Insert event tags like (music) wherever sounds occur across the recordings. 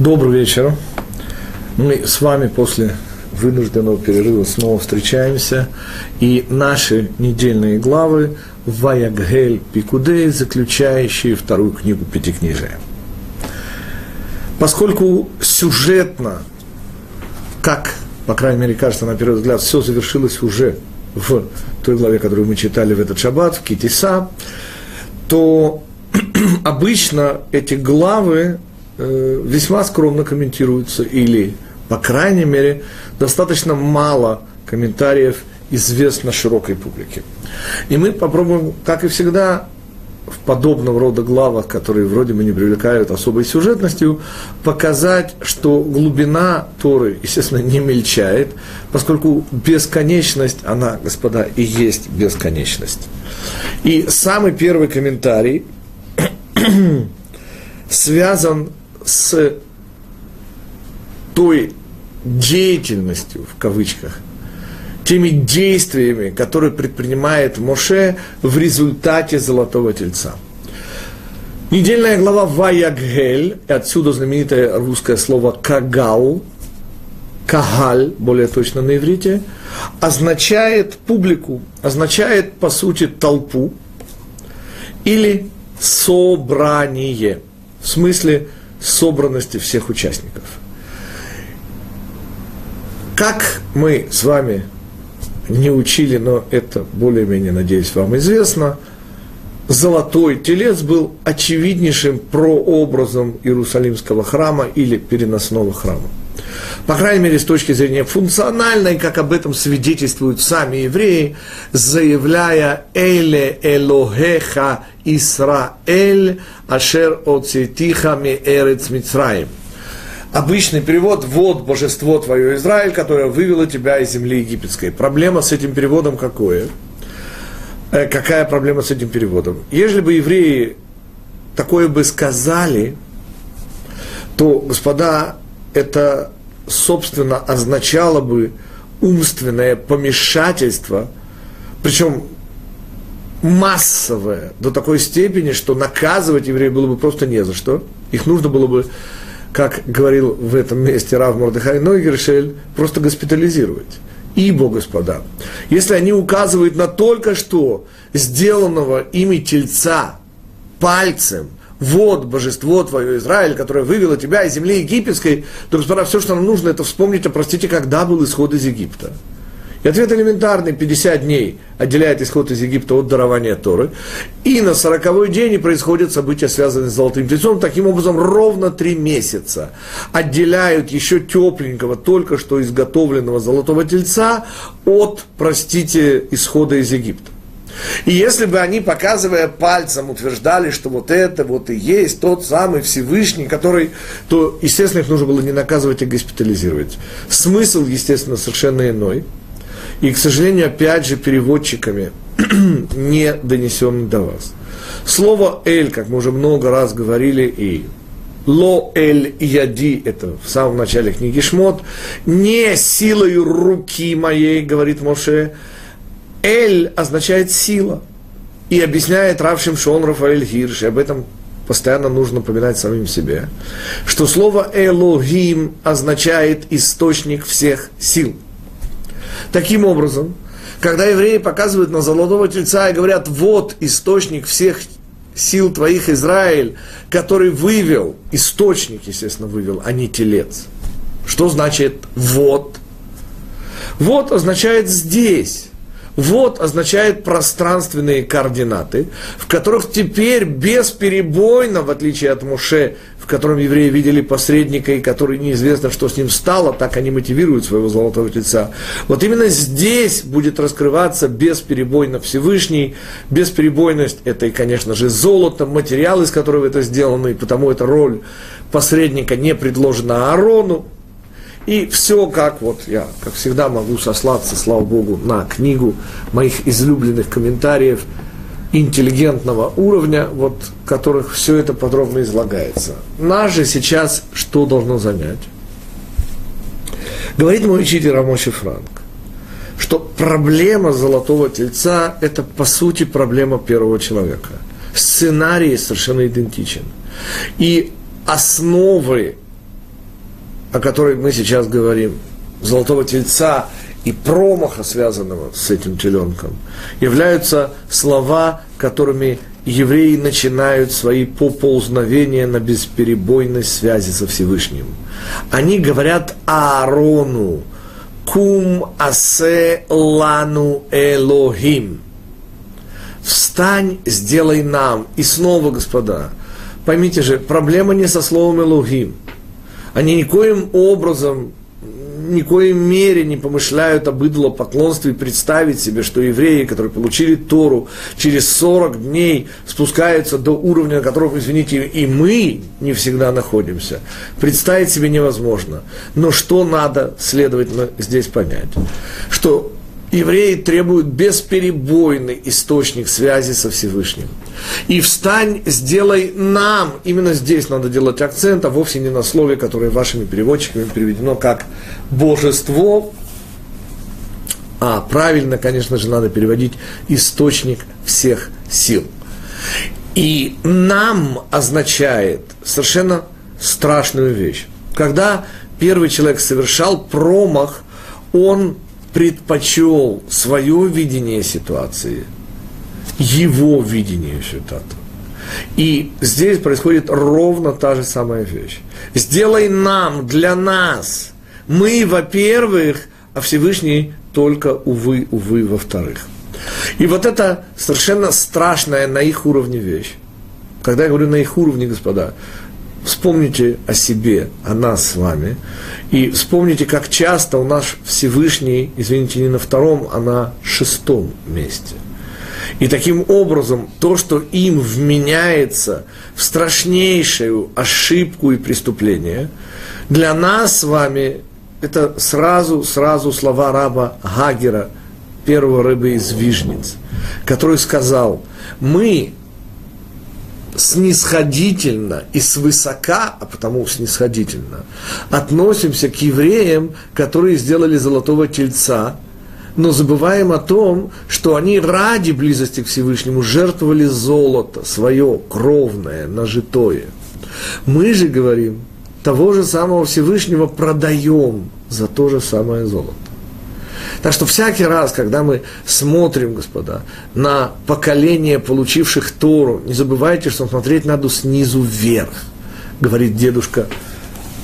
Добрый вечер. Мы с вами после вынужденного перерыва снова встречаемся. И наши недельные главы Ваяггель Пикудей, заключающие вторую книгу Пятикнижия. Поскольку сюжетно, как, по крайней мере, кажется, на первый взгляд, все завершилось уже в той главе, которую мы читали в этот шаббат, в Китиса, то (clears throat) обычно эти главы весьма скромно комментируются или, по крайней мере, достаточно мало комментариев известно широкой публике. И мы попробуем, как и всегда, в подобного рода главах, которые вроде бы не привлекают особой сюжетностью, показать, что глубина Торы, естественно, не мельчает, поскольку бесконечность, она, господа, и есть бесконечность. И самый первый комментарий (clears throat) связан с той деятельностью, в кавычках, теми действиями, которые предпринимает Моше в результате Золотого Тельца. Недельная глава Ваяггель, отсюда знаменитое русское слово Кагал, Кагаль, более точно на иврите, означает публику, означает, по сути, толпу или собрание, в смысле собранности всех участников. Как мы с вами не учили, но это более-менее, надеюсь, вам известно, золотой телец был очевиднейшим прообразом Иерусалимского храма или переносного храма. По крайней мере, с точки зрения функциональной, как об этом свидетельствуют сами евреи, заявляя «Эле Элохеха Исраэль Ашер Оцетиха Ми Эрец Мицраим». Обычный перевод «Вот божество твое Израиль, которое вывело тебя из земли египетской». Проблема с этим переводом какое? Э, какая проблема с этим переводом? Если бы евреи такое бы сказали, то, господа, это, собственно, означало бы умственное помешательство, причем массовое, до такой степени, что наказывать евреев было бы просто не за что. Их нужно было бы как говорил в этом месте Рав Мордыхай Нойгершель, просто госпитализировать. Ибо, господа, если они указывают на только что сделанного ими тельца пальцем, вот божество твое Израиль, которое вывело тебя из земли египетской, то, господа, все, что нам нужно, это вспомнить, а простите, когда был исход из Египта. И ответ элементарный, 50 дней отделяет исход из Египта от дарования Торы. И на 40 день происходят события, связанные с Золотым Тельцом. Таким образом, ровно три месяца отделяют еще тепленького, только что изготовленного Золотого Тельца от, простите, исхода из Египта. И если бы они, показывая пальцем, утверждали, что вот это вот и есть тот самый Всевышний, который, то, естественно, их нужно было не наказывать, а госпитализировать. Смысл, естественно, совершенно иной – и, к сожалению, опять же, переводчиками (clears throat) не донесен до вас. Слово «эль», как мы уже много раз говорили, и «ло эль яди» – это в самом начале книги Шмот, «не силою руки моей», говорит Моше, «эль» означает «сила». И объясняет Равшим Шон Рафаэль Хирш, и об этом постоянно нужно напоминать самим себе, что слово «элогим» означает источник всех сил – Таким образом, когда евреи показывают на золотого тельца и говорят, вот источник всех сил твоих Израиль, который вывел, источник, естественно, вывел, а не телец. Что значит вот? Вот означает здесь. Вот означает пространственные координаты, в которых теперь бесперебойно, в отличие от Муше, в котором евреи видели посредника, и который неизвестно, что с ним стало, так они мотивируют своего золотого тельца. Вот именно здесь будет раскрываться бесперебойно Всевышний. Бесперебойность – это, конечно же, золото, материал, из которого это сделано, и потому эта роль посредника не предложена Аарону, и все как вот я, как всегда, могу сослаться, слава Богу, на книгу моих излюбленных комментариев интеллигентного уровня, вот, в которых все это подробно излагается. Нас же сейчас что должно занять? Говорит мой учитель Рамоши Франк, что проблема золотого тельца – это, по сути, проблема первого человека. Сценарий совершенно идентичен. И основы о которой мы сейчас говорим, золотого тельца и промаха, связанного с этим теленком, являются слова, которыми евреи начинают свои поползновения на бесперебойной связи со Всевышним. Они говорят Аарону, кум асе лану Элохим. Встань, сделай нам. И снова, господа, поймите же, проблема не со словом Элохим. Они никоим образом ни коем мере не помышляют об идолопоклонстве и представить себе, что евреи, которые получили Тору, через 40 дней спускаются до уровня, на котором, извините, и мы не всегда находимся. Представить себе невозможно. Но что надо, следовательно, здесь понять? Что евреи требуют бесперебойный источник связи со Всевышним. И встань, сделай нам, именно здесь надо делать акцент, а вовсе не на слове, которое вашими переводчиками переведено как божество, а правильно, конечно же, надо переводить источник всех сил. И нам означает совершенно страшную вещь. Когда первый человек совершал промах, он предпочел свое видение ситуации, его видение ситуации. И здесь происходит ровно та же самая вещь. Сделай нам, для нас. Мы, во-первых, а Всевышний только, увы, увы, во-вторых. И вот это совершенно страшная на их уровне вещь. Когда я говорю на их уровне, господа, вспомните о себе, о нас с вами, и вспомните, как часто у нас Всевышний, извините, не на втором, а на шестом месте. И таким образом то, что им вменяется в страшнейшую ошибку и преступление, для нас с вами это сразу, сразу слова раба Гагера, первого рыбы из Вижниц, который сказал, мы снисходительно и свысока, а потому снисходительно, относимся к евреям, которые сделали золотого тельца, но забываем о том, что они ради близости к Всевышнему жертвовали золото, свое кровное, нажитое. Мы же говорим, того же самого Всевышнего продаем за то же самое золото. Так что всякий раз, когда мы смотрим, господа, на поколение, получивших Тору, не забывайте, что смотреть надо снизу вверх, говорит дедушка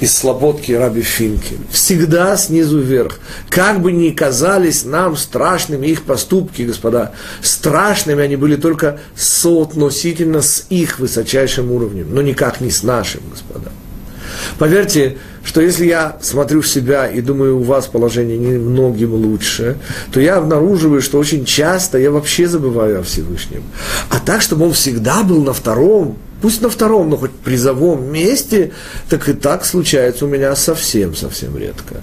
из Слободки Раби Финки. Всегда снизу вверх. Как бы ни казались нам страшными их поступки, господа, страшными они были только соотносительно с их высочайшим уровнем, но никак не с нашим, господа. Поверьте, что если я смотрю в себя и думаю, у вас положение немногим лучше, то я обнаруживаю, что очень часто я вообще забываю о Всевышнем. А так, чтобы он всегда был на втором, пусть на втором, но хоть призовом месте, так и так случается у меня совсем-совсем редко.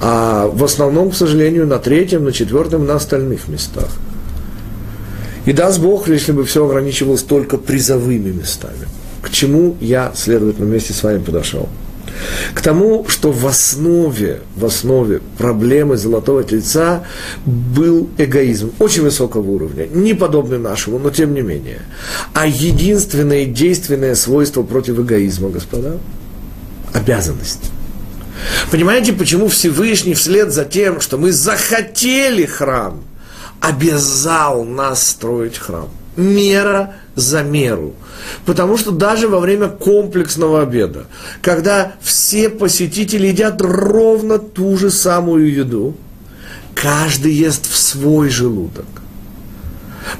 А в основном, к сожалению, на третьем, на четвертом, на остальных местах. И даст Бог, если бы все ограничивалось только призовыми местами. К чему я, следовательно, вместе с вами подошел? К тому, что в основе, в основе проблемы золотого тельца был эгоизм очень высокого уровня, не подобный нашему, но тем не менее. А единственное действенное свойство против эгоизма, господа, обязанность. Понимаете, почему Всевышний вслед за тем, что мы захотели храм, обязал нас строить храм? Мера за меру – Потому что даже во время комплексного обеда, когда все посетители едят ровно ту же самую еду, каждый ест в свой желудок.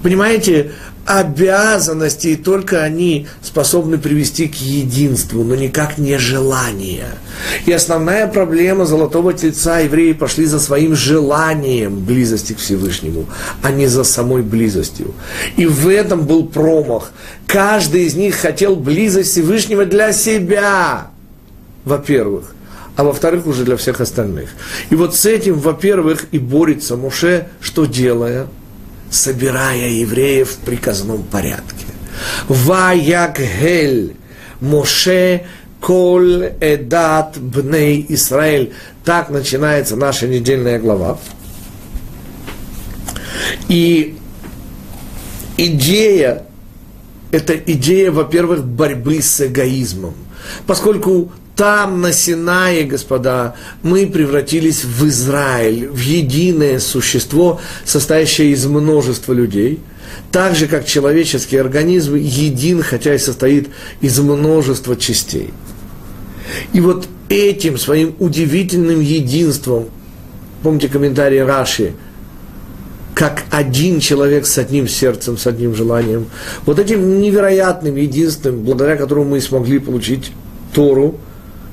Понимаете, обязанности, и только они способны привести к единству, но никак не желание. И основная проблема золотого тельца евреи пошли за своим желанием близости к Всевышнему, а не за самой близостью. И в этом был промах. Каждый из них хотел близость Всевышнего для себя, во-первых а во-вторых, уже для всех остальных. И вот с этим, во-первых, и борется Муше, что делая – собирая евреев в приказном порядке. Ваягель Моше Коль Эдат Бней Исраэль. Так начинается наша недельная глава. И идея, это идея, во-первых, борьбы с эгоизмом. Поскольку там, на Синае, господа, мы превратились в Израиль, в единое существо, состоящее из множества людей, так же, как человеческий организм един, хотя и состоит из множества частей. И вот этим своим удивительным единством, помните комментарий Раши – как один человек с одним сердцем, с одним желанием. Вот этим невероятным, единственным, благодаря которому мы смогли получить Тору,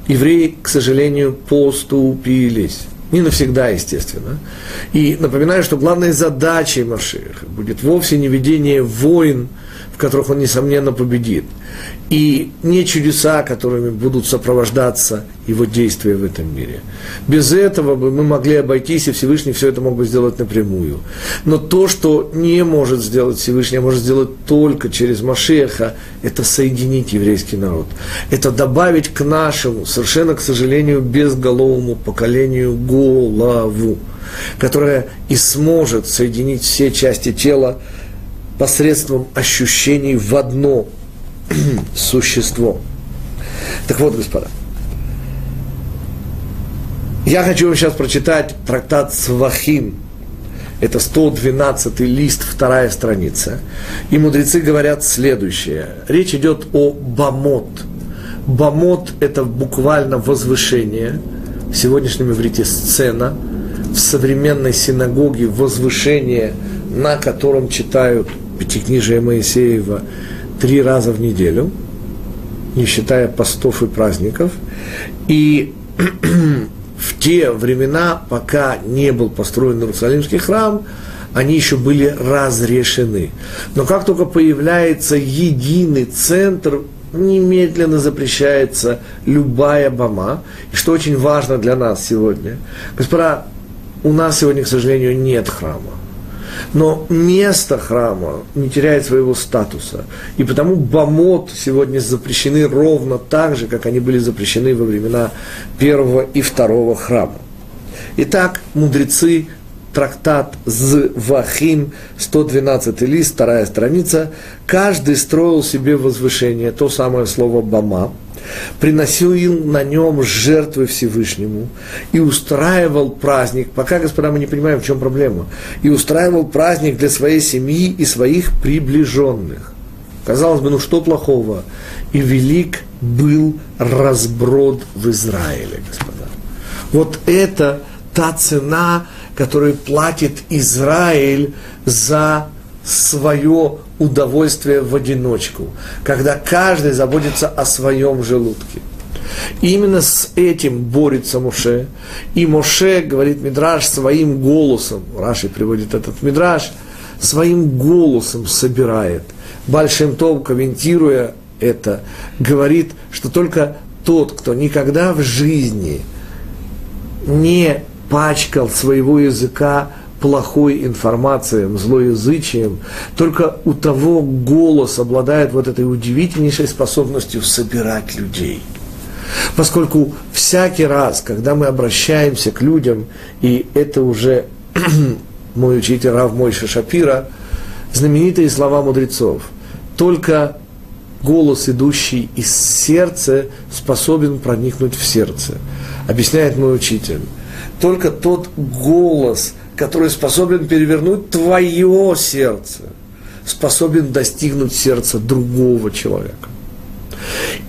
евреи, к сожалению, поступились. Не навсегда, естественно. И напоминаю, что главной задачей Машеха будет вовсе не ведение войн, в которых он, несомненно, победит. И не чудеса, которыми будут сопровождаться его действия в этом мире. Без этого бы мы могли обойтись, и Всевышний все это мог бы сделать напрямую. Но то, что не может сделать Всевышний, а может сделать только через Машеха, это соединить еврейский народ. Это добавить к нашему, совершенно, к сожалению, безголовому поколению голову, которая и сможет соединить все части тела, посредством ощущений в одно (clears throat) существо. Так вот, господа, я хочу вам сейчас прочитать трактат Свахим. Это 112 лист, вторая страница. И мудрецы говорят следующее. Речь идет о бамот. Бамот – это буквально возвышение. В сегодняшнем иврите сцена. В современной синагоге возвышение, на котором читают Пятикнижие Моисеева три раза в неделю, не считая постов и праздников. И (clears throat) в те времена, пока не был построен Иерусалимский храм, они еще были разрешены. Но как только появляется единый центр, немедленно запрещается любая бома. И что очень важно для нас сегодня, господа, у нас сегодня, к сожалению, нет храма. Но место храма не теряет своего статуса. И потому бомот сегодня запрещены ровно так же, как они были запрещены во времена первого и второго храма. Итак, мудрецы, трактат З Вахим, 112 лист, вторая страница, каждый строил себе возвышение, то самое слово «бама», приносил на нем жертвы Всевышнему и устраивал праздник, пока, господа, мы не понимаем, в чем проблема, и устраивал праздник для своей семьи и своих приближенных. Казалось бы, ну что плохого? И велик был разброд в Израиле, господа. Вот это та цена, которую платит Израиль за свое удовольствие в одиночку, когда каждый заботится о своем желудке. И именно с этим борется Моше. И Моше, говорит Мидраш, своим голосом, Раши приводит этот Мидраш, своим голосом собирает. Большим Том, комментируя это, говорит, что только тот, кто никогда в жизни не пачкал своего языка плохой информацией, злоязычием, только у того голос обладает вот этой удивительнейшей способностью собирать людей. Поскольку всякий раз, когда мы обращаемся к людям, и это уже (clears throat) мой учитель Рав Мойша Шапира, знаменитые слова мудрецов, только голос, идущий из сердца, способен проникнуть в сердце. Объясняет мой учитель. Только тот голос – который способен перевернуть твое сердце, способен достигнуть сердца другого человека.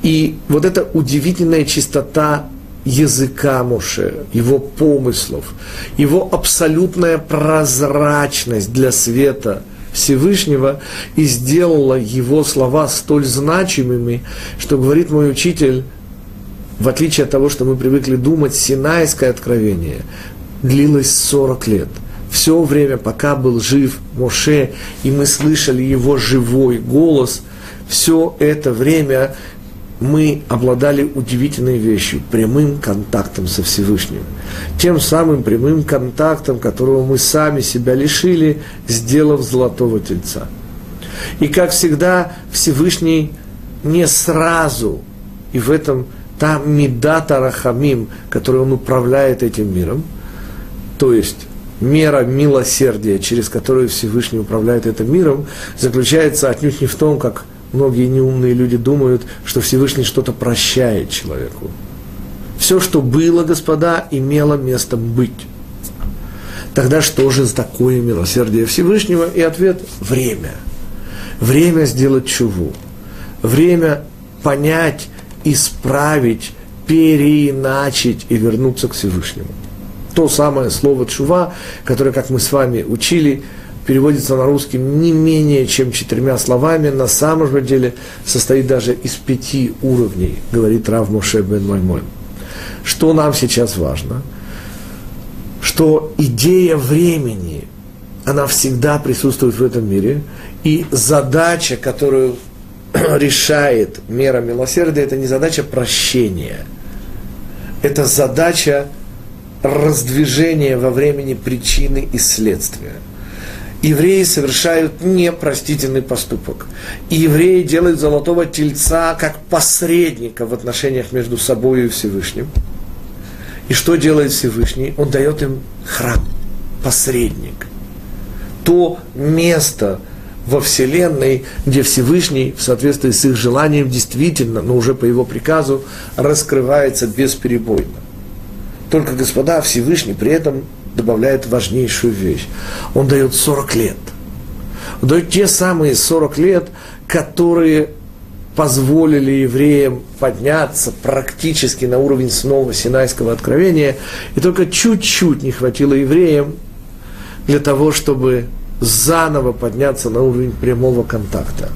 И вот эта удивительная чистота языка Моше, его помыслов, его абсолютная прозрачность для света Всевышнего и сделала его слова столь значимыми, что говорит мой учитель, в отличие от того, что мы привыкли думать, Синайское откровение длилось 40 лет. Все время, пока был жив Моше, и мы слышали его живой голос, все это время мы обладали удивительной вещью, прямым контактом со Всевышним. Тем самым прямым контактом, которого мы сами себя лишили, сделав золотого тельца. И как всегда, Всевышний не сразу, и в этом та медата рахамим, которой он управляет этим миром – то есть мера милосердия, через которую Всевышний управляет этим миром, заключается отнюдь не в том, как многие неумные люди думают, что Всевышний что-то прощает человеку. Все, что было, господа, имело место быть. Тогда что же такое милосердие Всевышнего? И ответ – время. Время сделать чуву. Время понять, исправить, переиначить и вернуться к Всевышнему. То самое слово «чува», которое, как мы с вами учили, переводится на русский не менее чем четырьмя словами, на самом же деле состоит даже из пяти уровней, говорит Рав Моше бен Маймон. Что нам сейчас важно? Что идея времени, она всегда присутствует в этом мире, и задача, которую (clears throat) решает мера милосердия, это не задача прощения, это задача раздвижения во времени причины и следствия – евреи совершают непростительный поступок. И евреи делают золотого тельца как посредника в отношениях между собой и Всевышним. И что делает Всевышний? Он дает им храм, посредник. То место во Вселенной, где Всевышний, в соответствии с их желанием, действительно, но уже по его приказу, раскрывается бесперебойно. Только, господа, Всевышний при этом добавляет важнейшую вещь. Он дает 40 лет. Он дает те самые 40 лет, которые позволили евреям подняться практически на уровень снова Синайского откровения, и только чуть-чуть не хватило евреям для того, чтобы заново подняться на уровень прямого контакта.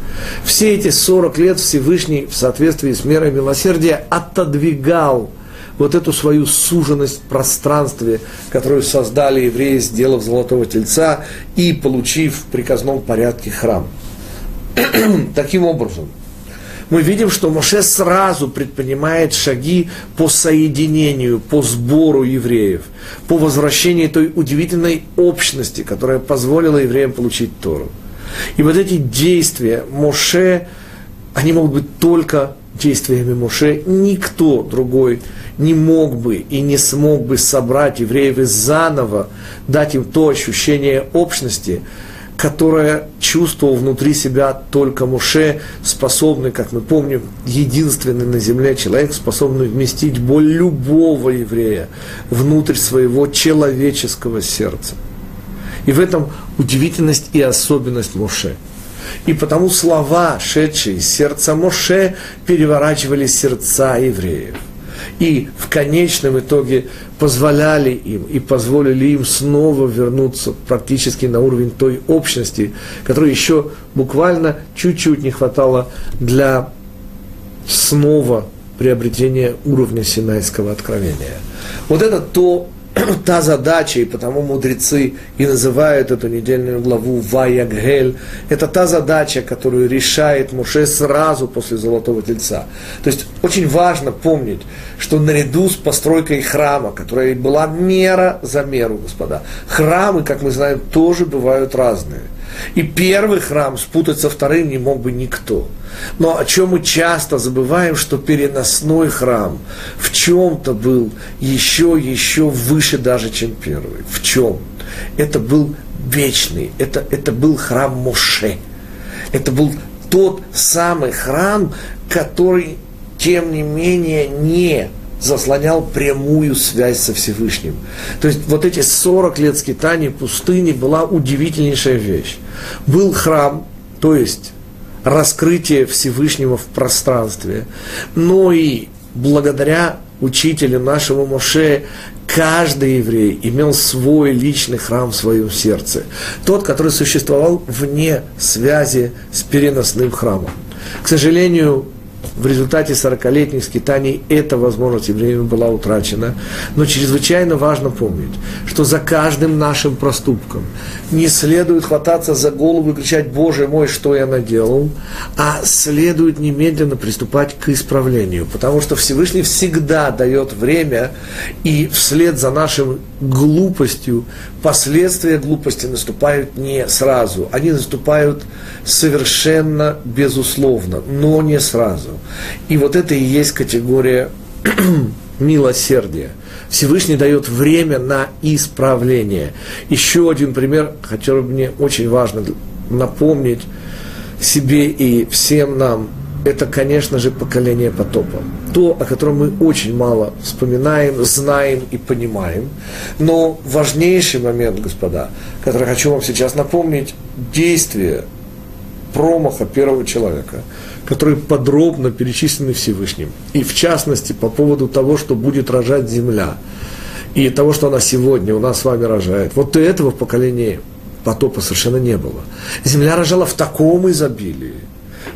Все эти 40 лет Всевышний в соответствии с мерой милосердия отодвигал вот эту свою суженность в пространстве, которую создали евреи, сделав золотого тельца и получив в приказном порядке храм. (clears throat) Таким образом, мы видим, что Моше сразу предпринимает шаги по соединению, по сбору евреев, по возвращению той удивительной общности, которая позволила евреям получить Тору. И вот эти действия Моше, они могут быть только действиями Моше, никто другой не мог бы и не смог бы собрать евреев и заново дать им то ощущение общности, которое чувствовал внутри себя только Муше, способный, как мы помним, единственный на земле человек, способный вместить боль любого еврея внутрь своего человеческого сердца. И в этом удивительность и особенность Муше. И потому слова, шедшие из сердца Моше, переворачивали сердца евреев и в конечном итоге позволяли им и позволили им снова вернуться практически на уровень той общности, которой еще буквально чуть-чуть не хватало для снова приобретения уровня Синайского откровения. Вот это то, (clears throat) та задача, и потому мудрецы и называют эту недельную главу Ваягель, это та задача, которую решает Муше сразу после Золотого Тельца. То есть очень важно помнить, что наряду с постройкой храма, которая была мера за меру, господа, храмы, как мы знаем, тоже бывают разные – и первый храм спутать со вторым не мог бы никто. Но о чем мы часто забываем, что переносной храм в чем-то был еще, еще выше даже, чем первый. В чем? Это был вечный, это, это был храм Моше. Это был тот самый храм, который, тем не менее, не заслонял прямую связь со Всевышним. То есть вот эти 40 лет скитаний пустыни была удивительнейшая вещь. Был храм, то есть раскрытие Всевышнего в пространстве, но и благодаря учителю нашему Моше каждый еврей имел свой личный храм в своем сердце. Тот, который существовал вне связи с переносным храмом. К сожалению, в результате 40-летних скитаний эта возможность евреям была утрачена. Но чрезвычайно важно помнить, что за каждым нашим проступком не следует хвататься за голову и кричать «Боже мой, что я наделал», а следует немедленно приступать к исправлению, потому что Всевышний всегда дает время, и вслед за нашим глупостью последствия глупости наступают не сразу, они наступают совершенно безусловно, но не сразу. И вот это и есть категория (clears throat) милосердия. Всевышний дает время на исправление. Еще один пример, бы мне очень важно напомнить себе и всем нам это, конечно же, поколение потопа. То, о котором мы очень мало вспоминаем, знаем и понимаем. Но важнейший момент, господа, который хочу вам сейчас напомнить, действие промаха первого человека, которые подробно перечислены Всевышним. И в частности, по поводу того, что будет рожать земля, и того, что она сегодня у нас с вами рожает. Вот этого в поколении потопа совершенно не было. Земля рожала в таком изобилии,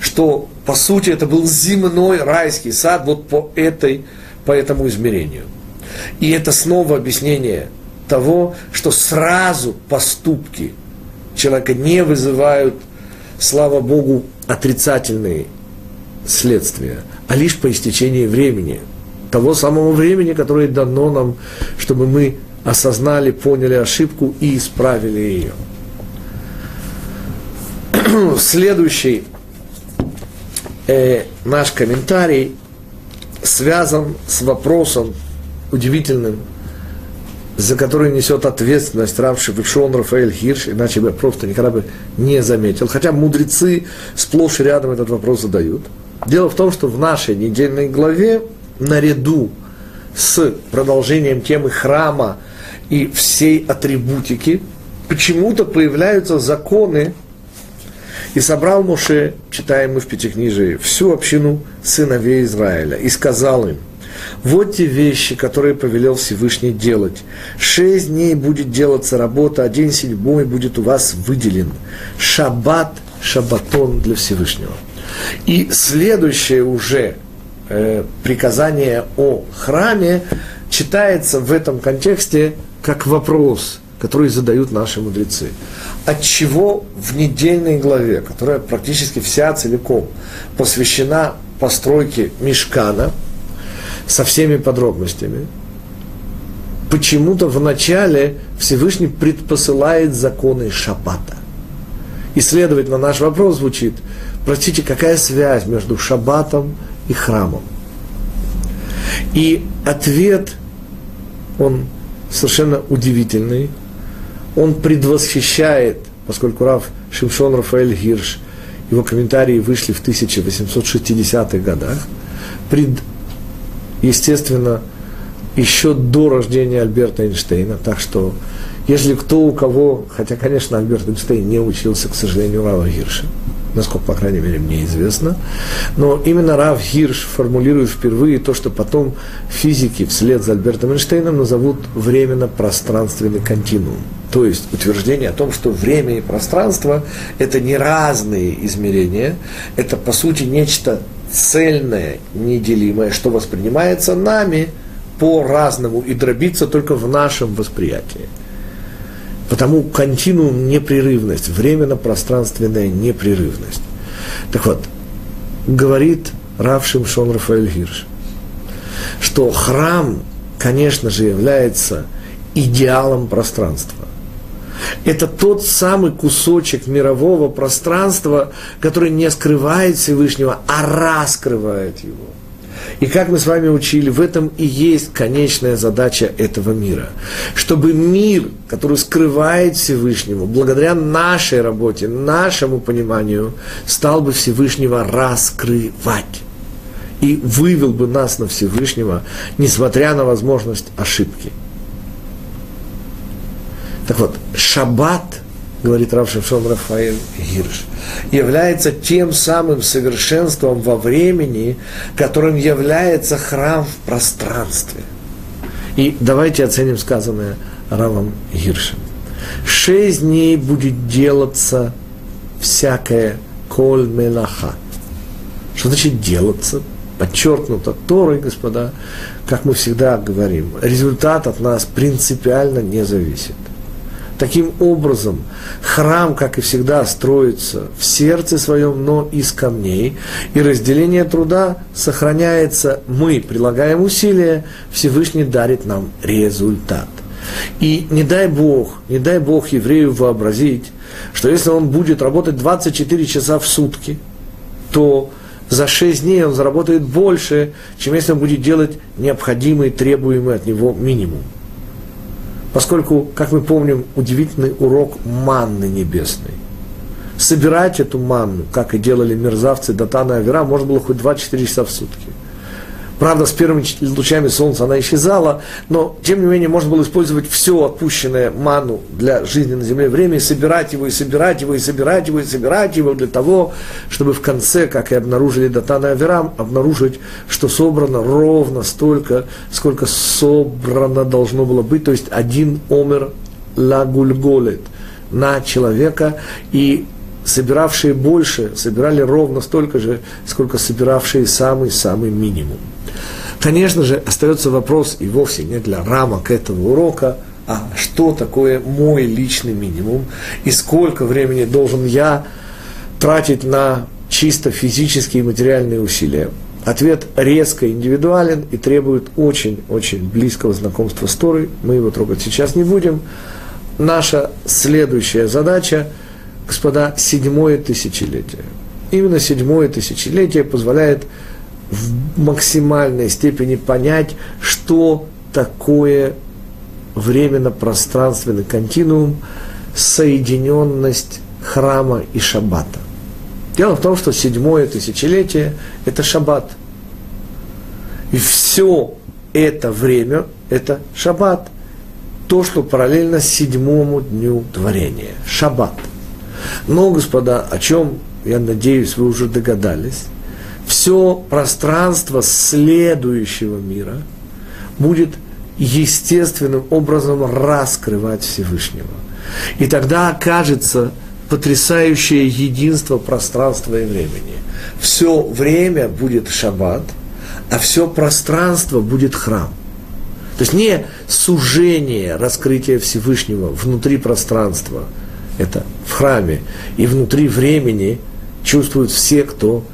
что, по сути, это был земной райский сад вот по, этой, по этому измерению. И это снова объяснение того, что сразу поступки человека не вызывают, слава Богу, отрицательные следствия, а лишь по истечении времени, того самого времени, которое дано нам, чтобы мы осознали, поняли ошибку и исправили ее. (clears throat) Следующий э, наш комментарий связан с вопросом удивительным, за который несет ответственность Рав Шевишон Рафаэль Хирш, иначе бы я просто никогда бы не заметил. Хотя мудрецы сплошь и рядом этот вопрос задают. Дело в том, что в нашей недельной главе наряду с продолжением темы храма и всей атрибутики почему-то появляются законы, и собрал Моше, читаем мы в Пятикнижии, всю общину сыновей Израиля и сказал им, вот те вещи, которые повелел Всевышний делать. Шесть дней будет делаться работа, а день седьмой будет у вас выделен. Шаббат, шаббатон для Всевышнего. И следующее уже э, приказание о храме читается в этом контексте как вопрос, который задают наши мудрецы от чего в недельной главе, которая практически вся целиком посвящена постройке мешкана со всеми подробностями, почему-то в начале Всевышний предпосылает законы Шаббата. И, следовательно, наш вопрос звучит, простите, какая связь между Шаббатом и храмом? И ответ, он совершенно удивительный – он предвосхищает, поскольку Раф Шимшон Рафаэль Гирш, его комментарии вышли в 1860-х годах, пред, естественно, еще до рождения Альберта Эйнштейна, так что если кто у кого, хотя, конечно, Альберт Эйнштейн не учился, к сожалению, Рава Гирша, насколько, по крайней мере, мне известно. Но именно Рав Хирш формулирует впервые то, что потом физики вслед за Альбертом Эйнштейном назовут временно-пространственный континуум. То есть утверждение о том, что время и пространство – это не разные измерения, это, по сути, нечто цельное, неделимое, что воспринимается нами по-разному и дробится только в нашем восприятии. Потому континуум – непрерывность, временно-пространственная непрерывность. Так вот, говорит Рав Шимшон Рафаэль Гирш, что храм, конечно же, является идеалом пространства. Это тот самый кусочек мирового пространства, который не скрывает Всевышнего, а раскрывает его – и как мы с вами учили, в этом и есть конечная задача этого мира. Чтобы мир, который скрывает Всевышнего, благодаря нашей работе, нашему пониманию, стал бы Всевышнего раскрывать. И вывел бы нас на Всевышнего, несмотря на возможность ошибки. Так вот, шаббат – говорит Рав Рафаэль Гирш, является тем самым совершенством во времени, которым является храм в пространстве. И давайте оценим сказанное Равом Гиршем. Шесть дней будет делаться всякое коль мелаха. Что значит делаться? Подчеркнуто Торой, господа, как мы всегда говорим, результат от нас принципиально не зависит. Таким образом, храм, как и всегда, строится в сердце своем, но из камней, и разделение труда сохраняется, мы прилагаем усилия, Всевышний дарит нам результат. И не дай Бог, не дай Бог еврею вообразить, что если он будет работать 24 часа в сутки, то за 6 дней он заработает больше, чем если он будет делать необходимый, требуемый от него минимум поскольку, как мы помним, удивительный урок манны небесной. собирать эту манну, как и делали мерзавцы Датана и Авера, можно было хоть 24 часа в сутки. Правда, с первыми лучами солнца она исчезала, но, тем не менее, можно было использовать все отпущенное ману для жизни на земле. Время и собирать его, и собирать его, и собирать его, и собирать его для того, чтобы в конце, как и обнаружили Датан и Аверам, обнаружить, что собрано ровно столько, сколько собрано должно было быть, то есть один омер лагульголет на человека, и собиравшие больше, собирали ровно столько же, сколько собиравшие самый-самый минимум. Конечно же, остается вопрос, и вовсе не для рамок этого урока, а что такое мой личный минимум, и сколько времени должен я тратить на чисто физические и материальные усилия. Ответ резко индивидуален и требует очень-очень близкого знакомства с Торой. Мы его трогать сейчас не будем. Наша следующая задача, господа, седьмое тысячелетие. Именно седьмое тысячелетие позволяет в максимальной степени понять, что такое временно-пространственный континуум, соединенность храма и шаббата. Дело в том, что седьмое тысячелетие – это шаббат. И все это время – это шаббат. То, что параллельно седьмому дню творения – шаббат. Но, господа, о чем, я надеюсь, вы уже догадались, все пространство следующего мира будет естественным образом раскрывать Всевышнего. И тогда окажется потрясающее единство пространства и времени. Все время будет шаббат, а все пространство будет храм. То есть не сужение раскрытия Всевышнего внутри пространства, это в храме, и внутри времени чувствуют все, кто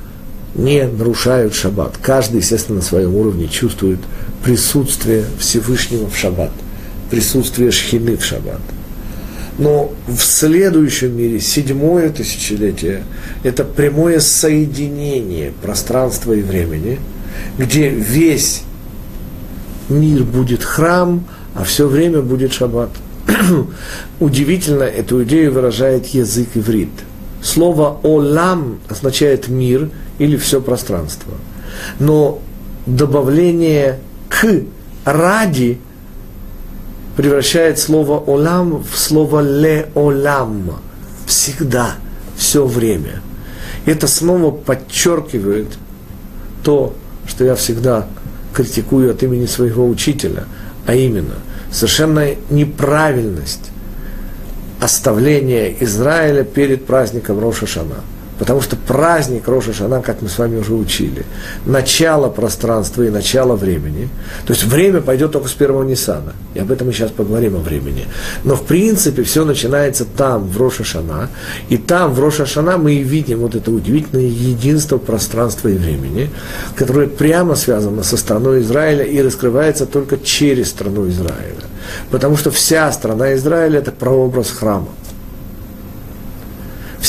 не нарушают шаббат. Каждый, естественно, на своем уровне чувствует присутствие Всевышнего в шаббат, присутствие шхины в шаббат. Но в следующем мире, седьмое тысячелетие, это прямое соединение пространства и времени, где весь мир будет храм, а все время будет шаббат. (clears throat) Удивительно, эту идею выражает язык иврит. Слово «олам» означает «мир», или все пространство. Но добавление к ради превращает слово олам в слово ле олам. Всегда, все время. Это снова подчеркивает то, что я всегда критикую от имени своего учителя, а именно совершенно неправильность оставления Израиля перед праздником Роша Потому что праздник Роша Шана, как мы с вами уже учили, начало пространства и начало времени. То есть время пойдет только с первого Ниссана. И об этом мы сейчас поговорим о времени. Но в принципе все начинается там, в Роша Шана. И там, в Роша Шана, мы и видим вот это удивительное единство пространства и времени, которое прямо связано со страной Израиля и раскрывается только через страну Израиля. Потому что вся страна Израиля – это прообраз храма.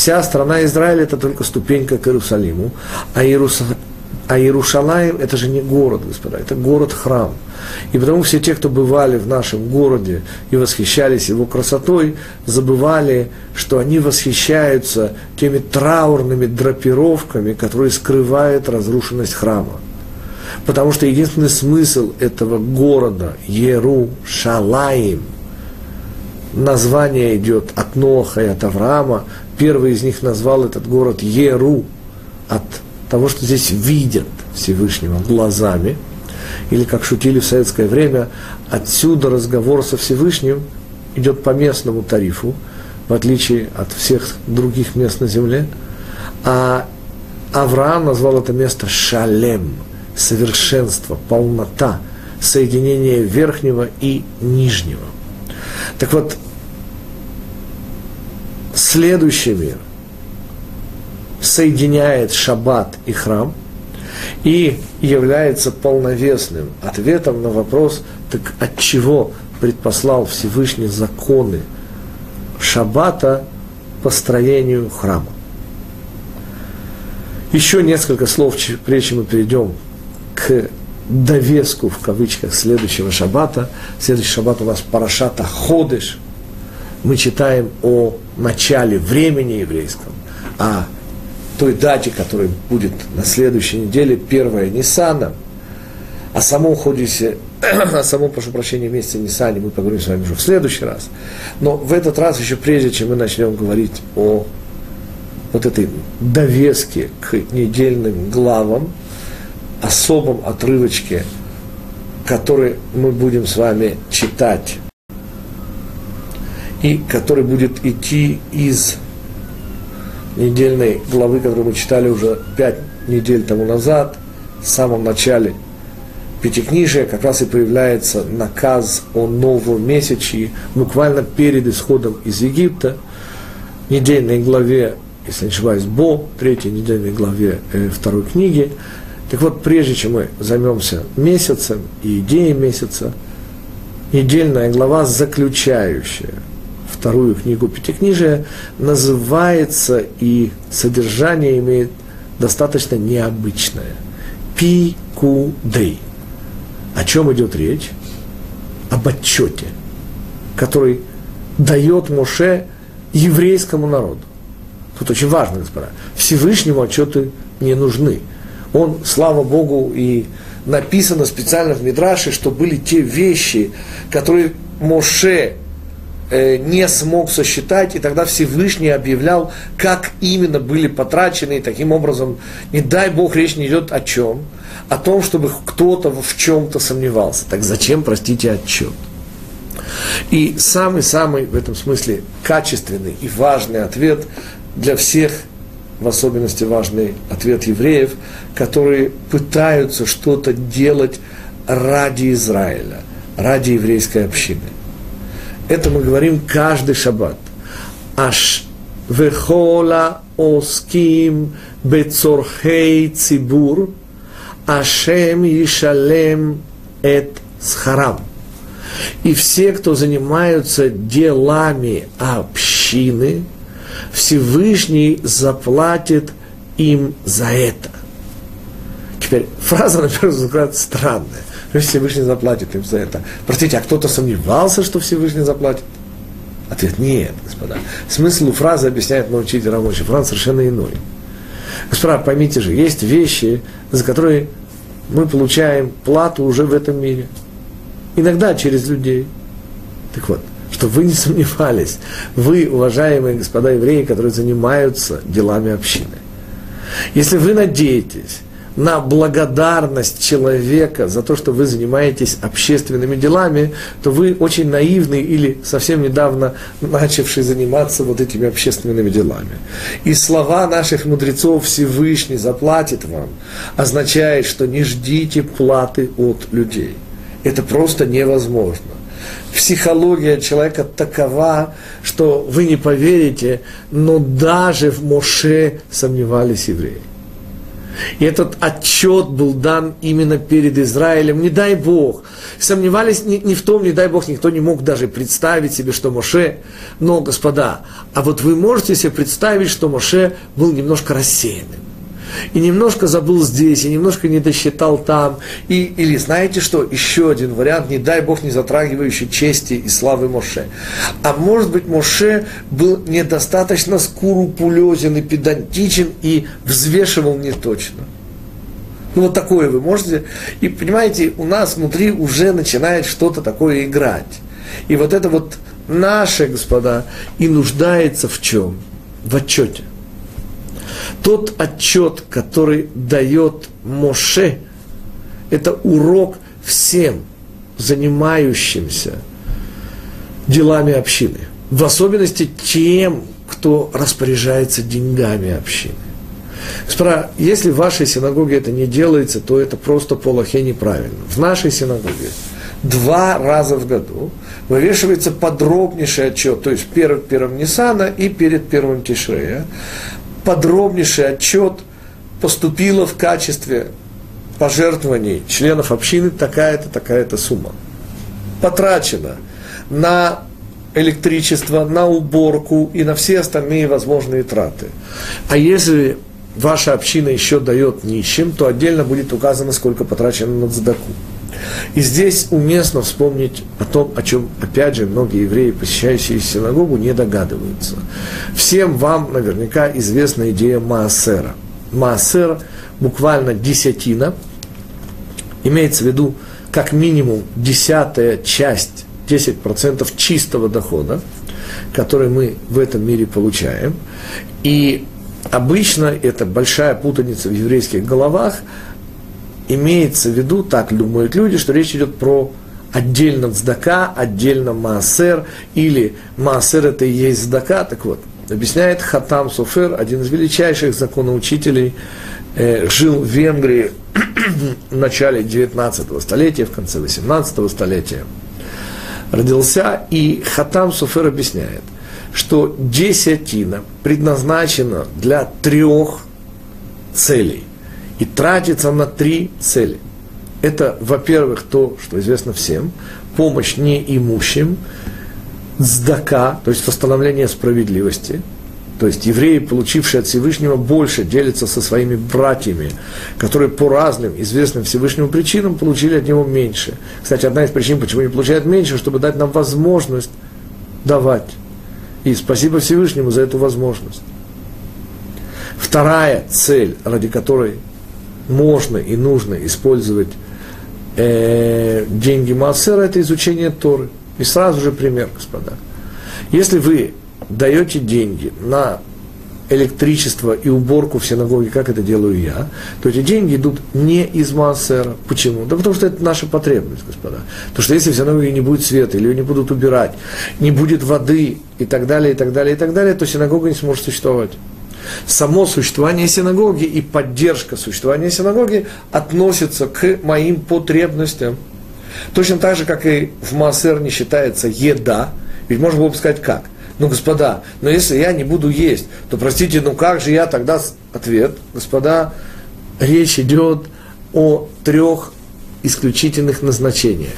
Вся страна Израиля – это только ступенька к Иерусалиму, а, Иерус... а Иерушалаем – это же не город, господа, это город-храм. И потому все те, кто бывали в нашем городе и восхищались его красотой, забывали, что они восхищаются теми траурными драпировками, которые скрывают разрушенность храма. Потому что единственный смысл этого города – Ерушалаим – название идет от Ноха и от Авраама. Первый из них назвал этот город Еру, от того, что здесь видят Всевышнего глазами. Или, как шутили в советское время, отсюда разговор со Всевышним идет по местному тарифу, в отличие от всех других мест на земле. А Авраам назвал это место Шалем, совершенство, полнота, соединение верхнего и нижнего. Так вот, следующий мир соединяет шаббат и храм и является полновесным ответом на вопрос, так от чего предпослал Всевышний законы шаббата по строению храма. Еще несколько слов, прежде чем мы перейдем к довеску, в кавычках, следующего шаббата. Следующий шаббат у нас Парашата Ходыш. Мы читаем о начале времени еврейском. о той дате, которая будет на следующей неделе, первая Ниссана, о самом ходисе, (clears throat) о самом, прошу прощения, месяце Ниссане мы поговорим с вами уже в следующий раз. Но в этот раз, еще прежде, чем мы начнем говорить о вот этой довеске к недельным главам, особом отрывочке, который мы будем с вами читать, и который будет идти из недельной главы, которую мы читали уже пять недель тому назад, в самом начале Пятикнижия, как раз и появляется наказ о новом месяче, буквально перед исходом из Египта, недельной главе, если не ошибаюсь, Бо, третьей недельной главе э, второй книги. Так вот, прежде чем мы займемся месяцем и идеей месяца, недельная глава, заключающая – вторую книгу Пятикнижия, называется и содержание имеет достаточно необычное. Пикудей. О чем идет речь? Об отчете, который дает Моше еврейскому народу. Тут очень важно, господа. Всевышнему отчеты не нужны. Он, слава Богу, и написано специально в Мидраше, что были те вещи, которые Моше не смог сосчитать, и тогда Всевышний объявлял, как именно были потрачены, и таким образом, не дай Бог, речь не идет о чем, о том, чтобы кто-то в чем-то сомневался. Так зачем, простите, отчет? И самый-самый в этом смысле качественный и важный ответ для всех, в особенности важный ответ евреев, которые пытаются что-то делать ради Израиля, ради еврейской общины – это мы говорим каждый шаббат. Аш вехола оским бецорхей цибур, ашем ишалем эт схарам. И все, кто занимаются делами общины, Всевышний заплатит им за это. Теперь фраза, на первый взгляд, странная. Всевышний заплатит им за это. Простите, а кто-то сомневался, что Всевышний заплатит? Ответ – нет, господа. Смысл фразы объясняет мой учитель Рамочи Франц совершенно иной. Господа, поймите же, есть вещи, за которые мы получаем плату уже в этом мире. Иногда через людей. Так вот, чтобы вы не сомневались, вы, уважаемые господа евреи, которые занимаются делами общины. Если вы надеетесь, на благодарность человека за то, что вы занимаетесь общественными делами, то вы очень наивный или совсем недавно начавший заниматься вот этими общественными делами. И слова наших мудрецов Всевышний заплатит вам, означает, что не ждите платы от людей. Это просто невозможно. Психология человека такова, что вы не поверите, но даже в Моше сомневались евреи. И этот отчет был дан именно перед Израилем. Не дай Бог. Сомневались ни, ни в том, не дай Бог, никто не мог даже представить себе, что Моше. Но, господа, а вот вы можете себе представить, что Моше был немножко рассеянным и немножко забыл здесь, и немножко не досчитал там. И, или знаете что, еще один вариант, не дай Бог, не затрагивающий чести и славы Моше. А может быть, Моше был недостаточно скрупулезен и педантичен и взвешивал не точно. Ну, вот такое вы можете. И понимаете, у нас внутри уже начинает что-то такое играть. И вот это вот наше, господа, и нуждается в чем? В отчете. Тот отчет, который дает Моше, это урок всем занимающимся делами общины. В особенности тем, кто распоряжается деньгами общины. Справа, если в вашей синагоге это не делается, то это просто по лохе неправильно. В нашей синагоге два раза в году вывешивается подробнейший отчет, то есть перед первым Ниссана и перед первым Тишрея, подробнейший отчет поступила в качестве пожертвований членов общины такая-то, такая-то сумма. Потрачено на электричество, на уборку и на все остальные возможные траты. А если ваша община еще дает нищим, то отдельно будет указано, сколько потрачено на задаку. И здесь уместно вспомнить о том, о чем, опять же, многие евреи, посещающие синагогу, не догадываются. Всем вам наверняка известна идея Маасера. Маасер буквально десятина, имеется в виду как минимум десятая часть, 10% чистого дохода, который мы в этом мире получаем. И обычно это большая путаница в еврейских головах – имеется в виду, так думают люди, что речь идет про отдельно цдака, отдельно маасер, или маасер это и есть цдака, так вот, объясняет Хатам Суфер, один из величайших законоучителей, э, жил в Венгрии в начале 19 столетия, в конце 18 столетия, родился, и Хатам Суфер объясняет, что десятина предназначена для трех целей и тратится на три цели. Это, во-первых, то, что известно всем, помощь неимущим, сдака, то есть восстановление справедливости, то есть евреи, получившие от Всевышнего больше, делятся со своими братьями, которые по разным известным Всевышнему причинам получили от него меньше. Кстати, одна из причин, почему они получают меньше, чтобы дать нам возможность давать. И спасибо Всевышнему за эту возможность. Вторая цель, ради которой можно и нужно использовать э, деньги Маасера, это изучение Торы. И сразу же пример, господа. Если вы даете деньги на электричество и уборку в синагоге, как это делаю я, то эти деньги идут не из Маасера. Почему? Да потому что это наша потребность, господа. Потому что если в синагоге не будет света, или ее не будут убирать, не будет воды и так далее, и так далее, и так далее, то синагога не сможет существовать само существование синагоги и поддержка существования синагоги относятся к моим потребностям. Точно так же, как и в Маасер не считается еда, ведь можно было бы сказать как? Ну, господа, но если я не буду есть, то простите, ну как же я тогда... Ответ, господа, речь идет о трех исключительных назначениях.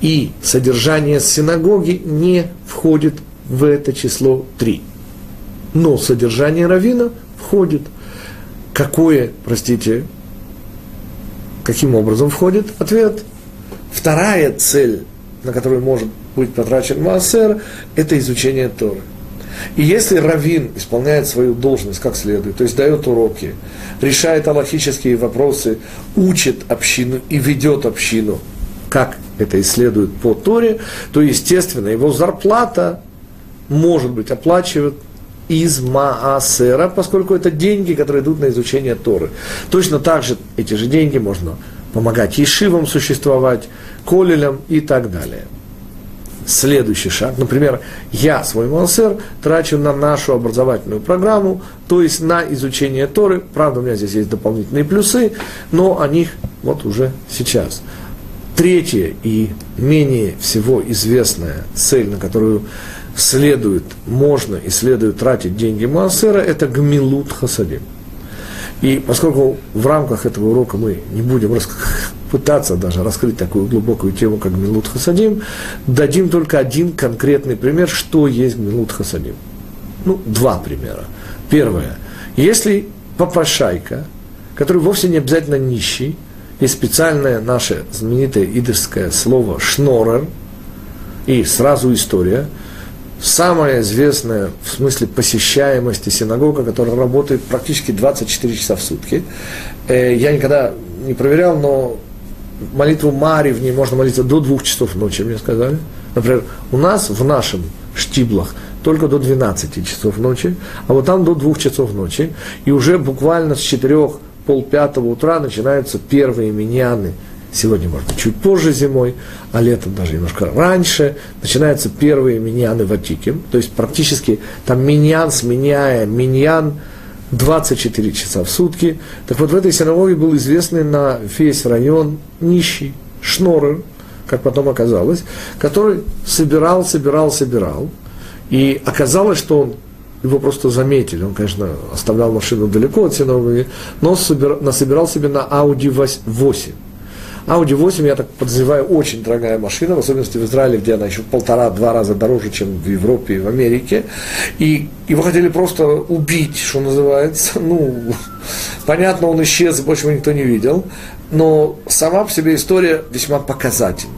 И содержание синагоги не входит в это число три но содержание равина входит. Какое, простите, каким образом входит? Ответ. Вторая цель, на которую может быть потрачен Маасер, это изучение Торы. И если раввин исполняет свою должность как следует, то есть дает уроки, решает аллахические вопросы, учит общину и ведет общину, как это исследует по Торе, то, естественно, его зарплата может быть оплачивает из Маасера, поскольку это деньги, которые идут на изучение Торы. Точно так же эти же деньги можно помогать ешивам существовать, колелям и так далее. Следующий шаг, например, я свой Маасер трачу на нашу образовательную программу, то есть на изучение Торы. Правда, у меня здесь есть дополнительные плюсы, но о них вот уже сейчас. Третья и менее всего известная цель, на которую следует, можно и следует тратить деньги Маасера, это гмилут хасадим. И поскольку в рамках этого урока мы не будем рас... (laughs) пытаться даже раскрыть такую глубокую тему, как гмилут хасадим, дадим только один конкретный пример, что есть гмилут хасадим. Ну, два примера. Первое. Если попрошайка, который вовсе не обязательно нищий, есть специальное наше знаменитое идышское слово «шнорер», и сразу история – самая известная в смысле посещаемости синагога, которая работает практически 24 часа в сутки. Э, я никогда не проверял, но молитву Мари в ней можно молиться до двух часов ночи, мне сказали. Например, у нас в нашем штиблах только до 12 часов ночи, а вот там до двух часов ночи, и уже буквально с четырех полпятого утра начинаются первые миньяны – Сегодня, может быть, чуть позже зимой, а летом даже немножко раньше. Начинаются первые миньяны в Атике. То есть практически там миньян, сменяя миньян 24 часа в сутки. Так вот, в этой синагоге был известный на весь район нищий Шнорер, как потом оказалось, который собирал, собирал, собирал. И оказалось, что он его просто заметили. Он, конечно, оставлял машину далеко от синагоги, но собир, насобирал себе на Audi 8. Audi 8, я так подозреваю, очень дорогая машина, в особенности в Израиле, где она еще полтора-два раза дороже, чем в Европе и в Америке. И его хотели просто убить, что называется. (laughs) Ну, понятно, он исчез, больше его никто не видел. Но сама по себе история весьма показательна.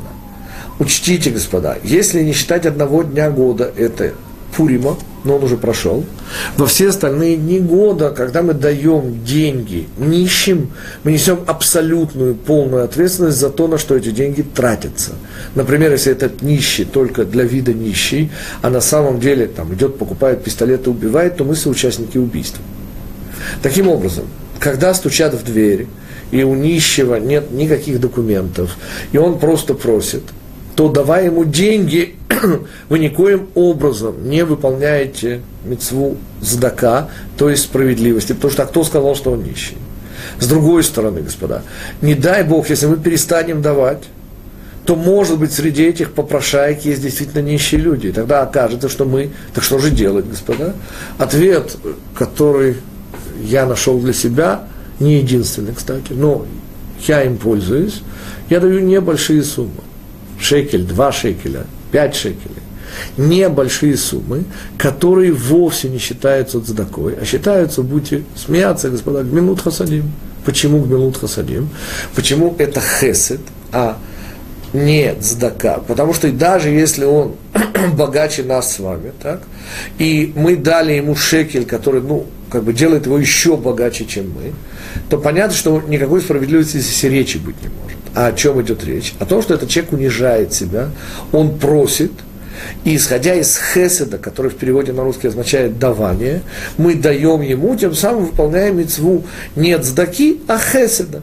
Учтите, господа, если не считать одного дня года, это Пурима, но он уже прошел. Во все остальные дни года, когда мы даем деньги нищим, мы несем абсолютную полную ответственность за то, на что эти деньги тратятся. Например, если этот нищий только для вида нищий, а на самом деле там идет, покупает пистолет и убивает, то мы соучастники убийства. Таким образом, когда стучат в дверь, и у нищего нет никаких документов, и он просто просит – то давая ему деньги, (clears throat) вы никоим образом не выполняете мецву здака, то есть справедливости, потому что а кто сказал, что он нищий? С другой стороны, господа, не дай Бог, если мы перестанем давать, то, может быть, среди этих попрошаек есть действительно нищие люди. И тогда окажется, что мы... Так что же делать, господа? Ответ, который я нашел для себя, не единственный, кстати, но я им пользуюсь, я даю небольшие суммы шекель, два шекеля, пять шекелей. Небольшие суммы, которые вовсе не считаются цдакой, а считаются, будете смеяться, господа, гмилут хасадим. Почему гмилут хасадим? Почему это хесед, а не цдака? Потому что даже если он (clears throat) богаче нас с вами, так, и мы дали ему шекель, который, ну, как бы делает его еще богаче, чем мы, то понятно, что никакой справедливости здесь речи быть не может. А о чем идет речь? О том, что этот человек унижает себя, он просит, и исходя из хеседа, который в переводе на русский означает давание, мы даем ему, тем самым выполняем мецву не цдаки, а хеседа.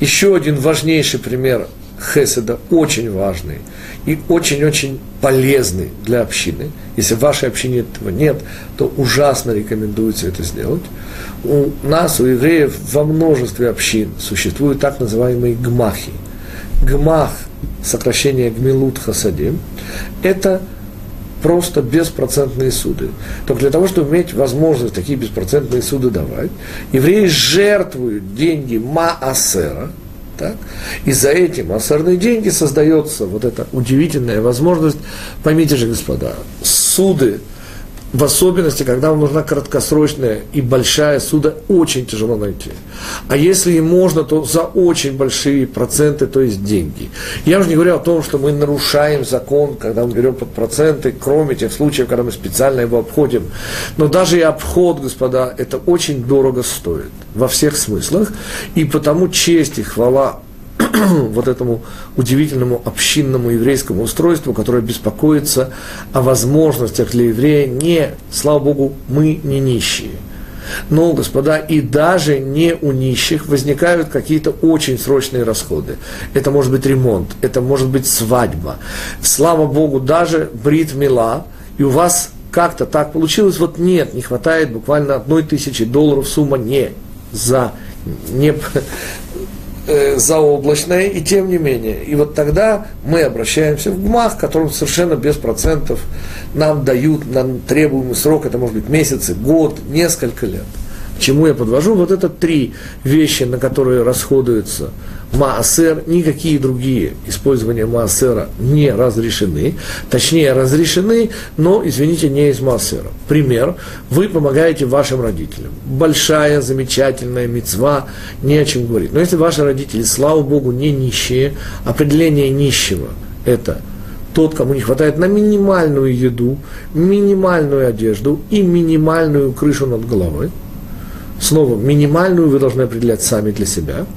Еще один важнейший пример хеседа, очень важный и очень-очень полезный для общины. Если в вашей общине этого нет, то ужасно рекомендуется это сделать. У нас, у евреев, во множестве общин существуют так называемые гмахи. Гмах, сокращение гмилут хасадим, это просто беспроцентные суды. Только для того, чтобы иметь возможность такие беспроцентные суды давать, евреи жертвуют деньги маасера – так? И за эти массарные деньги создается вот эта удивительная возможность. Поймите же, господа, суды, в особенности, когда вам нужна краткосрочная и большая суда, очень тяжело найти. А если и можно, то за очень большие проценты, то есть деньги. Я уже не говорю о том, что мы нарушаем закон, когда мы берем под проценты, кроме тех случаев, когда мы специально его обходим. Но даже и обход, господа, это очень дорого стоит во всех смыслах. И потому честь и хвала (clears throat) вот этому удивительному общинному еврейскому устройству, которое беспокоится о возможностях для еврея. Не, слава Богу, мы не нищие. Но, господа, и даже не у нищих возникают какие-то очень срочные расходы. Это может быть ремонт, это может быть свадьба. Слава Богу, даже брит мила, и у вас как-то так получилось, вот нет, не хватает буквально одной тысячи долларов сумма не за не, э, заоблачное, и тем не менее. И вот тогда мы обращаемся в ГМАХ, которым совершенно без процентов нам дают, нам требуемый срок, это может быть месяцы, год, несколько лет. Чему я подвожу? Вот это три вещи, на которые расходуется Маасер, никакие другие использования Маасера не разрешены. Точнее, разрешены, но, извините, не из Маасера. Пример. Вы помогаете вашим родителям. Большая, замечательная мецва, не о чем говорить. Но если ваши родители, слава Богу, не нищие, определение нищего – это тот, кому не хватает на минимальную еду, минимальную одежду и минимальную крышу над головой. Снова, минимальную вы должны определять сами для себя –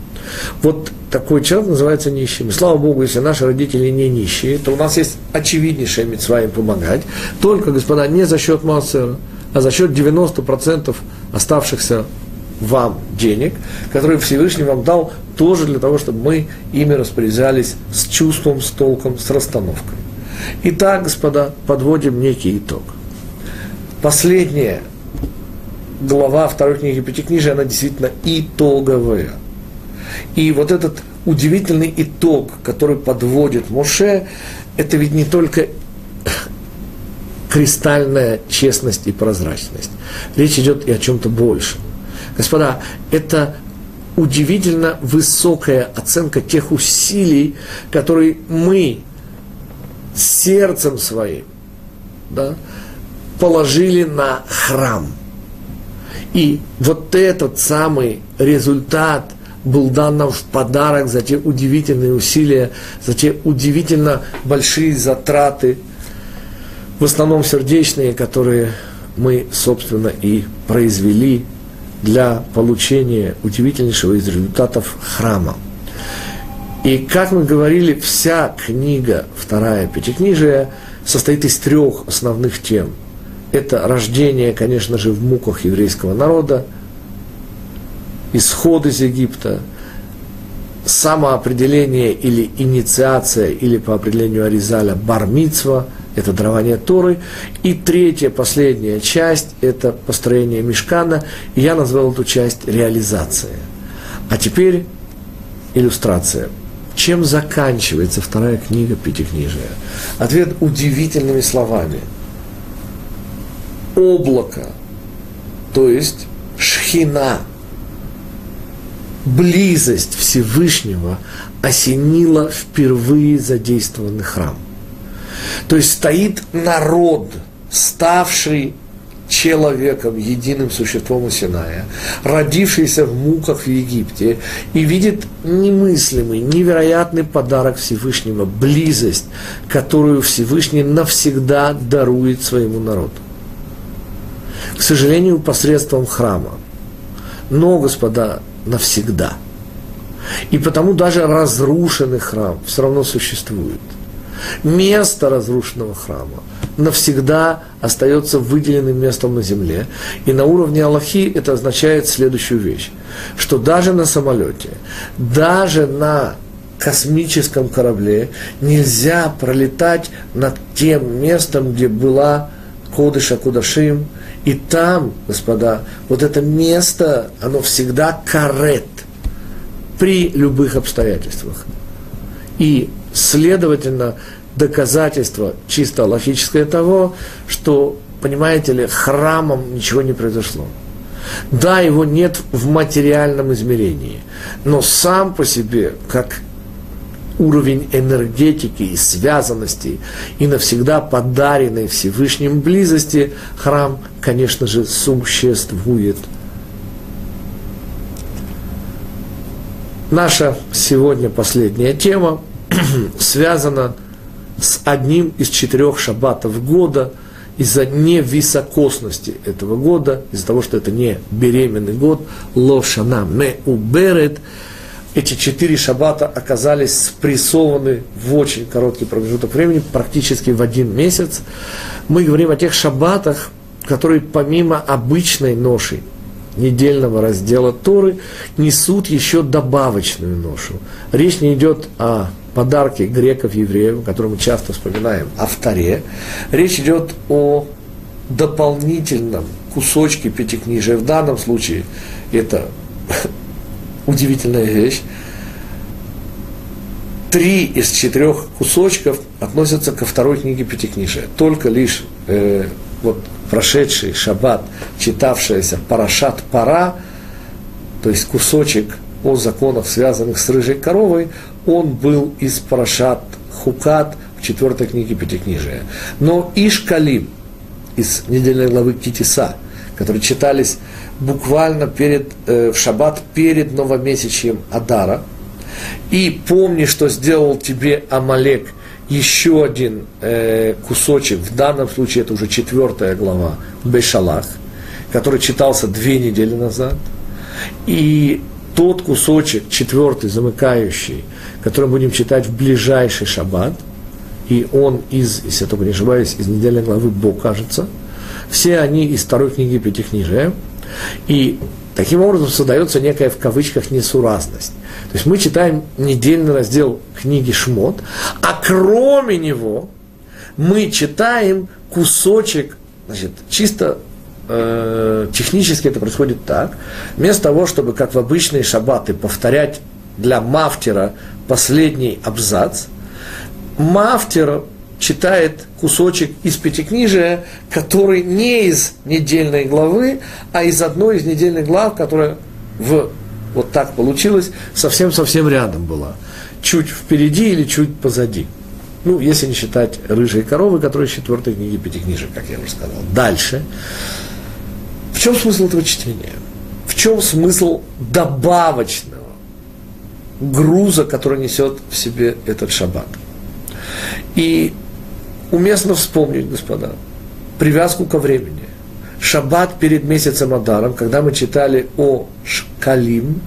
вот такой человек называется нищим. И слава Богу, если наши родители не нищие, то у нас есть очевиднейшая митцва им помогать. Только, господа, не за счет Маасера, а за счет 90% оставшихся вам денег, которые Всевышний вам дал тоже для того, чтобы мы ими распоряжались с чувством, с толком, с расстановкой. Итак, господа, подводим некий итог. Последняя глава второй книги Пятикнижия, она действительно итоговая. И вот этот удивительный итог, который подводит Моше, это ведь не только кристальная честность и прозрачность. Речь идет и о чем-то большем. Господа, это удивительно высокая оценка тех усилий, которые мы сердцем своим да, положили на храм. И вот этот самый результат был дан нам в подарок за те удивительные усилия, за те удивительно большие затраты, в основном сердечные, которые мы, собственно, и произвели для получения удивительнейшего из результатов храма. И, как мы говорили, вся книга, вторая пятикнижия, состоит из трех основных тем. Это рождение, конечно же, в муках еврейского народа, исход из Египта, самоопределение или инициация, или по определению Аризаля бармицва – это дарование Торы. И третья, последняя часть – это построение мешкана. И я назвал эту часть реализация. А теперь иллюстрация. Чем заканчивается вторая книга Пятикнижия? Ответ удивительными словами. Облако, то есть шхина, близость Всевышнего осенила впервые задействованный храм – то есть стоит народ, ставший человеком, единым существом у Синая, родившийся в муках в Египте, и видит немыслимый, невероятный подарок Всевышнего, близость, которую Всевышний навсегда дарует своему народу. К сожалению, посредством храма. Но, господа, навсегда. И потому даже разрушенный храм все равно существует – место разрушенного храма навсегда остается выделенным местом на земле. И на уровне Аллахи это означает следующую вещь, что даже на самолете, даже на космическом корабле нельзя пролетать над тем местом, где была Кодыша Кудашим, и там, господа, вот это место, оно всегда карет при любых обстоятельствах. И Следовательно, доказательство чисто логическое того, что, понимаете ли, храмом ничего не произошло. Да, его нет в материальном измерении, но сам по себе, как уровень энергетики и связанности и навсегда подаренной Всевышним близости, храм, конечно же, существует. Наша сегодня последняя тема (clears throat) связано с одним из четырех шаббатов года из-за невисокосности этого года, из-за того, что это не беременный год, лошанам не уберет, эти четыре шаббата оказались спрессованы в очень короткий промежуток времени, практически в один месяц. Мы говорим о тех шаббатах, которые помимо обычной ноши, недельного раздела Торы, несут еще добавочную ношу. Речь не идет о подарки греков, евреев, которые мы часто вспоминаем, о вторе. Речь идет о дополнительном кусочке пятикнижия. В данном случае это (laughs) удивительная вещь. Три из четырех кусочков относятся ко второй книге Пятикнижия. Только лишь э, вот прошедший шаббат, читавшаяся Парашат Пара, то есть кусочек о законах, связанных с рыжей коровой, он был из Парашат Хукат в четвертой книге Пятикнижия. Но Ишкалим из недельной главы Китиса, которые читались буквально перед, э, в шаббат перед новомесячьем Адара, и помни, что сделал тебе Амалек, еще один э, кусочек, в данном случае это уже четвертая глава, Бешалах, который читался две недели назад, и тот кусочек, четвертый, замыкающий, который будем читать в ближайший шаббат, и он из, если я только не ошибаюсь, из недельной главы Бог, кажется, все они из второй книги Пятикнижия, и таким образом создается некая в кавычках несуразность. То есть мы читаем недельный раздел книги Шмот, а кроме него мы читаем кусочек, значит, чисто э, технически это происходит так. Вместо того, чтобы, как в обычные шаббаты, повторять для мафтера последний абзац, мафтер читает кусочек из пятикнижия, который не из недельной главы, а из одной из недельных глав, которая в Вот так получилось, совсем-совсем рядом была. Чуть впереди или чуть позади. Ну, если не считать рыжие коровы, которые из четвертой книги Пятикнижия, как я уже сказал. Дальше. В чем смысл этого чтения? В чем смысл добавочного груза, который несет в себе этот шаббат? И уместно вспомнить, господа, привязку ко времени. Шаббат перед месяцем Адаром, когда мы читали о Шкалим,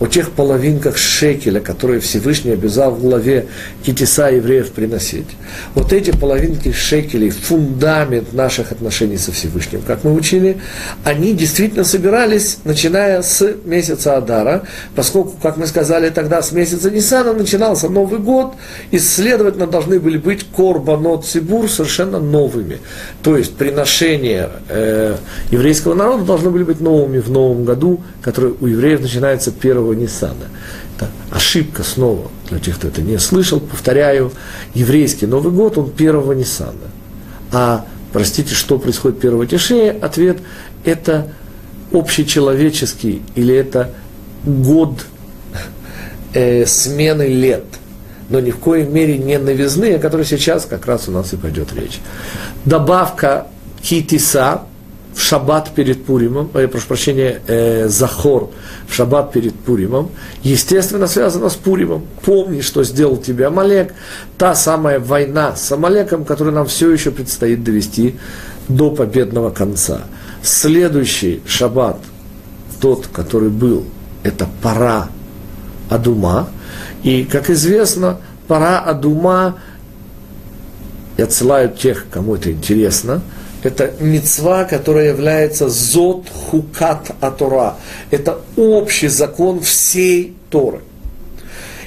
о тех половинках шекеля, которые Всевышний обязал в главе Китиса евреев приносить. Вот эти половинки шекелей, фундамент наших отношений со Всевышним, как мы учили, они действительно собирались, начиная с месяца Адара, поскольку, как мы сказали тогда, с месяца Нисана начинался Новый год, и, следовательно, должны были быть корбанот Цибур совершенно новыми. То есть приношения э, еврейского народа должны были быть новыми в новом году, который у евреев начинается 1 первого Ниссана. Это ошибка снова, для тех, кто это не слышал, повторяю, еврейский Новый год, он первого Ниссана. А, простите, что происходит первого Тишея? Ответ – это общечеловеческий или это год э, смены лет, но ни в коей мере не новизны, о которой сейчас как раз у нас и пойдет речь. Добавка китиса, в шаббат перед Пуримом, э, прошу прощения, э, Захор в шаббат перед Пуримом, естественно, связано с Пуримом. Помни, что сделал тебе Амалек, та самая война с Амалеком, которую нам все еще предстоит довести до победного конца. Следующий шаббат, тот, который был, это пора Адума. И, как известно, пора Адума, я отсылаю тех, кому это интересно – это мецва, которая является зот хукат атора. Это общий закон всей Торы.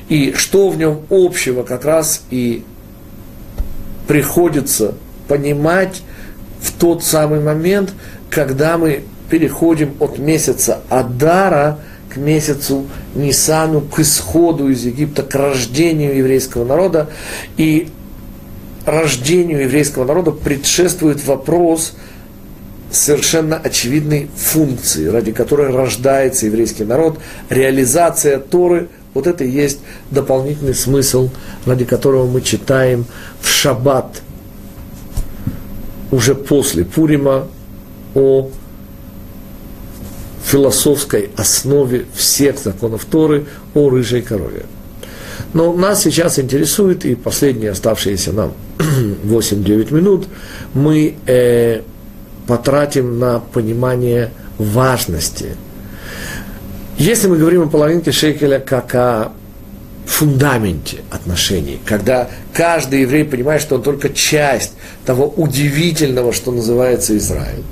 И что в нем общего как раз и приходится понимать в тот самый момент, когда мы переходим от месяца Адара к месяцу Нисану, к исходу из Египта, к рождению еврейского народа. И рождению еврейского народа предшествует вопрос совершенно очевидной функции, ради которой рождается еврейский народ, реализация Торы, вот это и есть дополнительный смысл, ради которого мы читаем в шаббат, уже после Пурима, о философской основе всех законов Торы, о рыжей корове. Но нас сейчас интересует, и последние оставшиеся нам (clears throat) 8-9 минут, мы э, потратим на понимание важности. Если мы говорим о половинке шекеля как о фундаменте отношений, когда каждый еврей понимает, что он только часть того удивительного, что называется Израиль,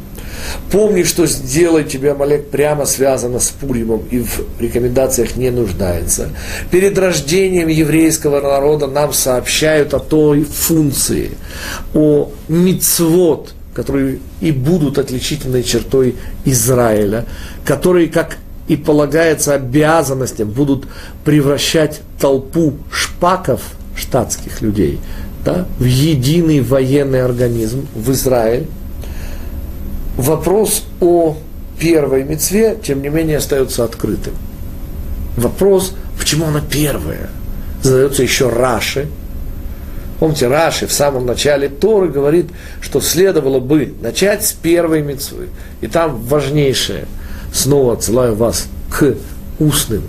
Помни, что сделай тебе Амалек прямо связано с Пуримом и в рекомендациях не нуждается. Перед рождением еврейского народа нам сообщают о той функции, о мицвод, которые и будут отличительной чертой Израиля, которые, как и полагается обязанностям, будут превращать толпу шпаков, штатских людей, да, в единый военный организм, в Израиль, вопрос о первой мецве, тем не менее, остается открытым. Вопрос, почему она первая, задается еще Раши. Помните, Раши в самом начале Торы говорит, что следовало бы начать с первой мецвы. И там важнейшее, снова отсылаю вас к устным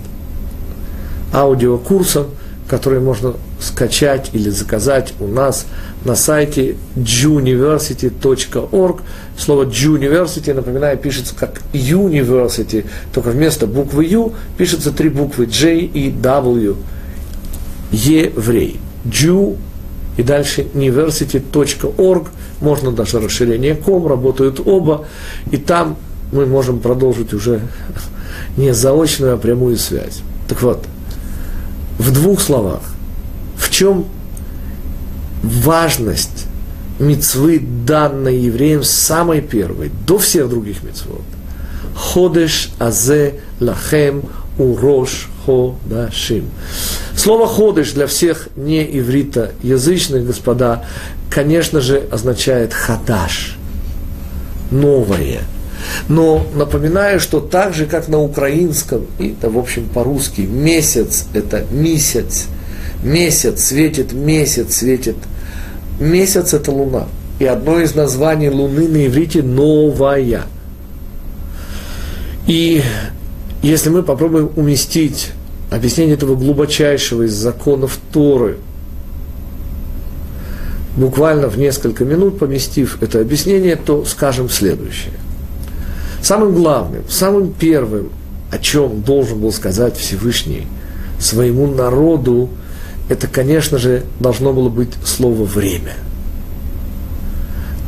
аудиокурсам, которые можно скачать или заказать у нас на сайте juniversity.org. Слово Juniversity, напоминаю, пишется как University, только вместо буквы U пишется три буквы J и W. Еврей. Jew и дальше university.org. Можно даже расширение ком, работают оба. И там мы можем продолжить уже (laughs) не заочную, а прямую связь. Так вот, в двух словах, в чем важность мецвы, данной евреям, самой первой, до всех других мецвод. Ходеш азе лахем урош ходашим. Слово ходеш для всех не иврита язычных, господа, конечно же, означает хадаш, новое. Но напоминаю, что так же, как на украинском, и да, в общем по-русски, месяц – это месяц, месяц светит, месяц светит, месяц – это луна. И одно из названий луны на иврите – новая. И если мы попробуем уместить объяснение этого глубочайшего из законов Торы – буквально в несколько минут поместив это объяснение, то скажем следующее. Самым главным, самым первым, о чем должен был сказать Всевышний своему народу, это, конечно же, должно было быть слово «время».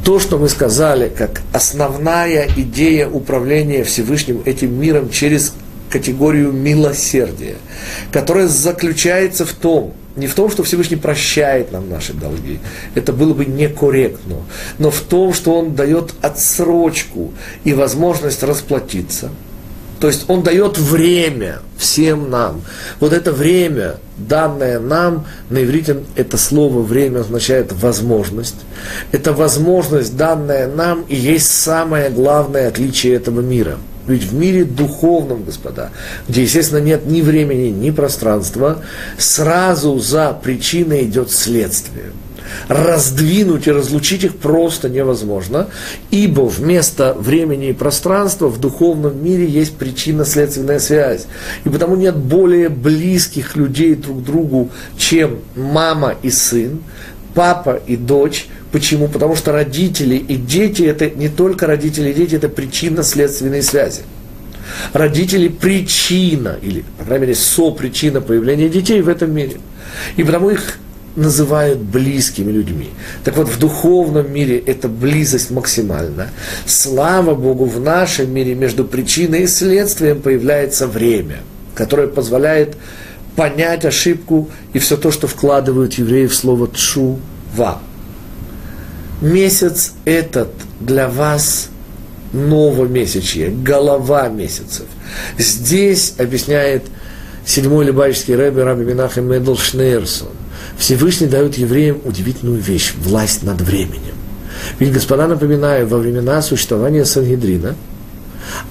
То, что мы сказали, как основная идея управления Всевышним этим миром через категорию милосердия, которая заключается в том, не в том, что Всевышний прощает нам наши долги, это было бы некорректно, но в том, что Он дает отсрочку и возможность расплатиться. То есть Он дает время всем нам. Вот это время, данное нам, на иврите это слово «время» означает «возможность». Это возможность, данная нам, и есть самое главное отличие этого мира – ведь в мире духовном, господа, где, естественно, нет ни времени, ни пространства, сразу за причиной идет следствие. Раздвинуть и разлучить их просто невозможно, ибо вместо времени и пространства в духовном мире есть причинно-следственная связь. И потому нет более близких людей друг к другу, чем мама и сын, папа и дочь, Почему? Потому что родители и дети – это не только родители и дети, это причинно-следственные связи. Родители – причина, или, по крайней мере, сопричина появления детей в этом мире. И потому их называют близкими людьми. Так вот, в духовном мире эта близость максимальна. Слава Богу, в нашем мире между причиной и следствием появляется время, которое позволяет понять ошибку и все то, что вкладывают евреи в слово «тшува» месяц этот для вас новомесячье, голова месяцев. Здесь объясняет седьмой либайский рэбби Раби Минахем Медл Шнейрсон. Всевышний дает евреям удивительную вещь – власть над временем. Ведь, господа, напоминаю, во времена существования Сангидрина,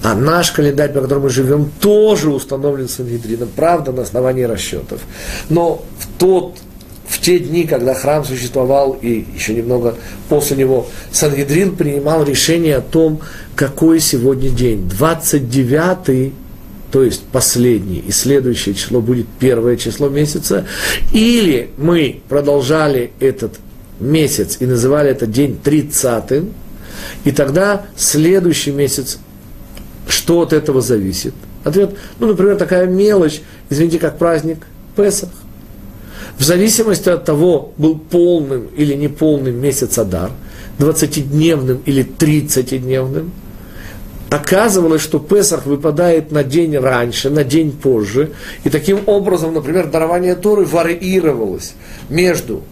а наш календарь, по которому мы живем, тоже установлен Сангидрином, правда, на основании расчетов. Но в тот в те дни, когда храм существовал, и еще немного после него, Сангедрин принимал решение о том, какой сегодня день. 29 то есть последний, и следующее число будет первое число месяца, или мы продолжали этот месяц и называли этот день 30 и тогда следующий месяц, что от этого зависит? Ответ, ну, например, такая мелочь, извините, как праздник Песах. В зависимости от того, был полным или неполным месяц Адар, 20-дневным или 30-дневным, оказывалось, что Песах выпадает на день раньше, на день позже, и таким образом, например, дарование Торы варьировалось между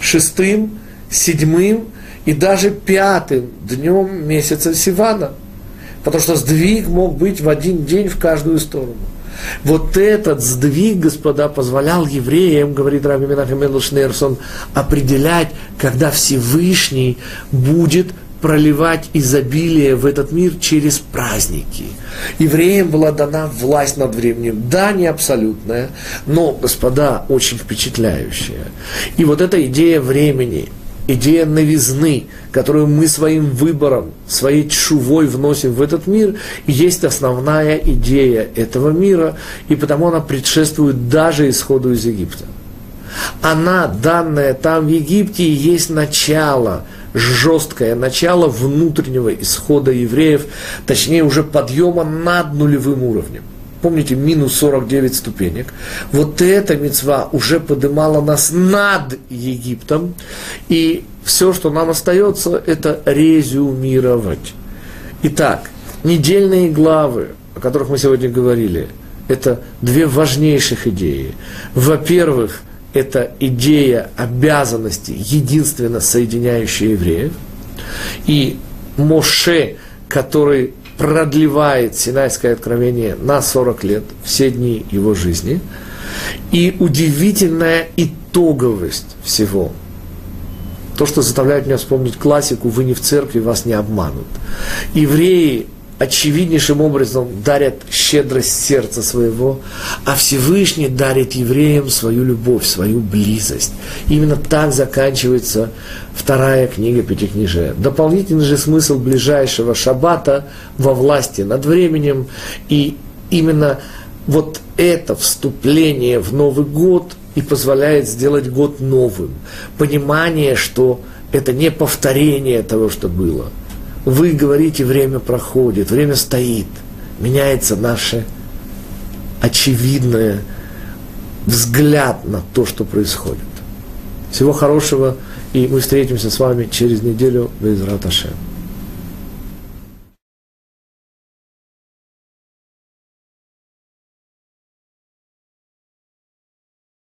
шестым, седьмым и даже пятым днем месяца Сивана. Потому что сдвиг мог быть в один день в каждую сторону. Вот этот сдвиг, господа, позволял евреям, говорит Раби Менахем Шнерсон, определять, когда Всевышний будет проливать изобилие в этот мир через праздники. Евреям была дана власть над временем. Да, не абсолютная, но, господа, очень впечатляющая. И вот эта идея времени, идея новизны, которую мы своим выбором, своей чувой вносим в этот мир, есть основная идея этого мира, и потому она предшествует даже исходу из Египта. Она, данная там в Египте, есть начало, жесткое начало внутреннего исхода евреев, точнее уже подъема над нулевым уровнем – помните, минус 49 ступенек, вот эта мецва уже поднимала нас над Египтом, и все, что нам остается, это резюмировать. Итак, недельные главы, о которых мы сегодня говорили, это две важнейших идеи. Во-первых, это идея обязанности, единственно соединяющая евреев. И Моше, который продлевает Синайское откровение на 40 лет, все дни его жизни, и удивительная итоговость всего. То, что заставляет меня вспомнить классику «Вы не в церкви, вас не обманут». Евреи очевиднейшим образом дарят щедрость сердца своего, а Всевышний дарит евреям свою любовь, свою близость. Именно так заканчивается вторая книга Пятикнижия. Дополнительный же смысл ближайшего шаббата во власти над временем, и именно вот это вступление в Новый год и позволяет сделать год новым. Понимание, что это не повторение того, что было. Вы говорите, время проходит, время стоит, меняется наше очевидное взгляд на то, что происходит. Всего хорошего, и мы встретимся с вами через неделю в Израташе.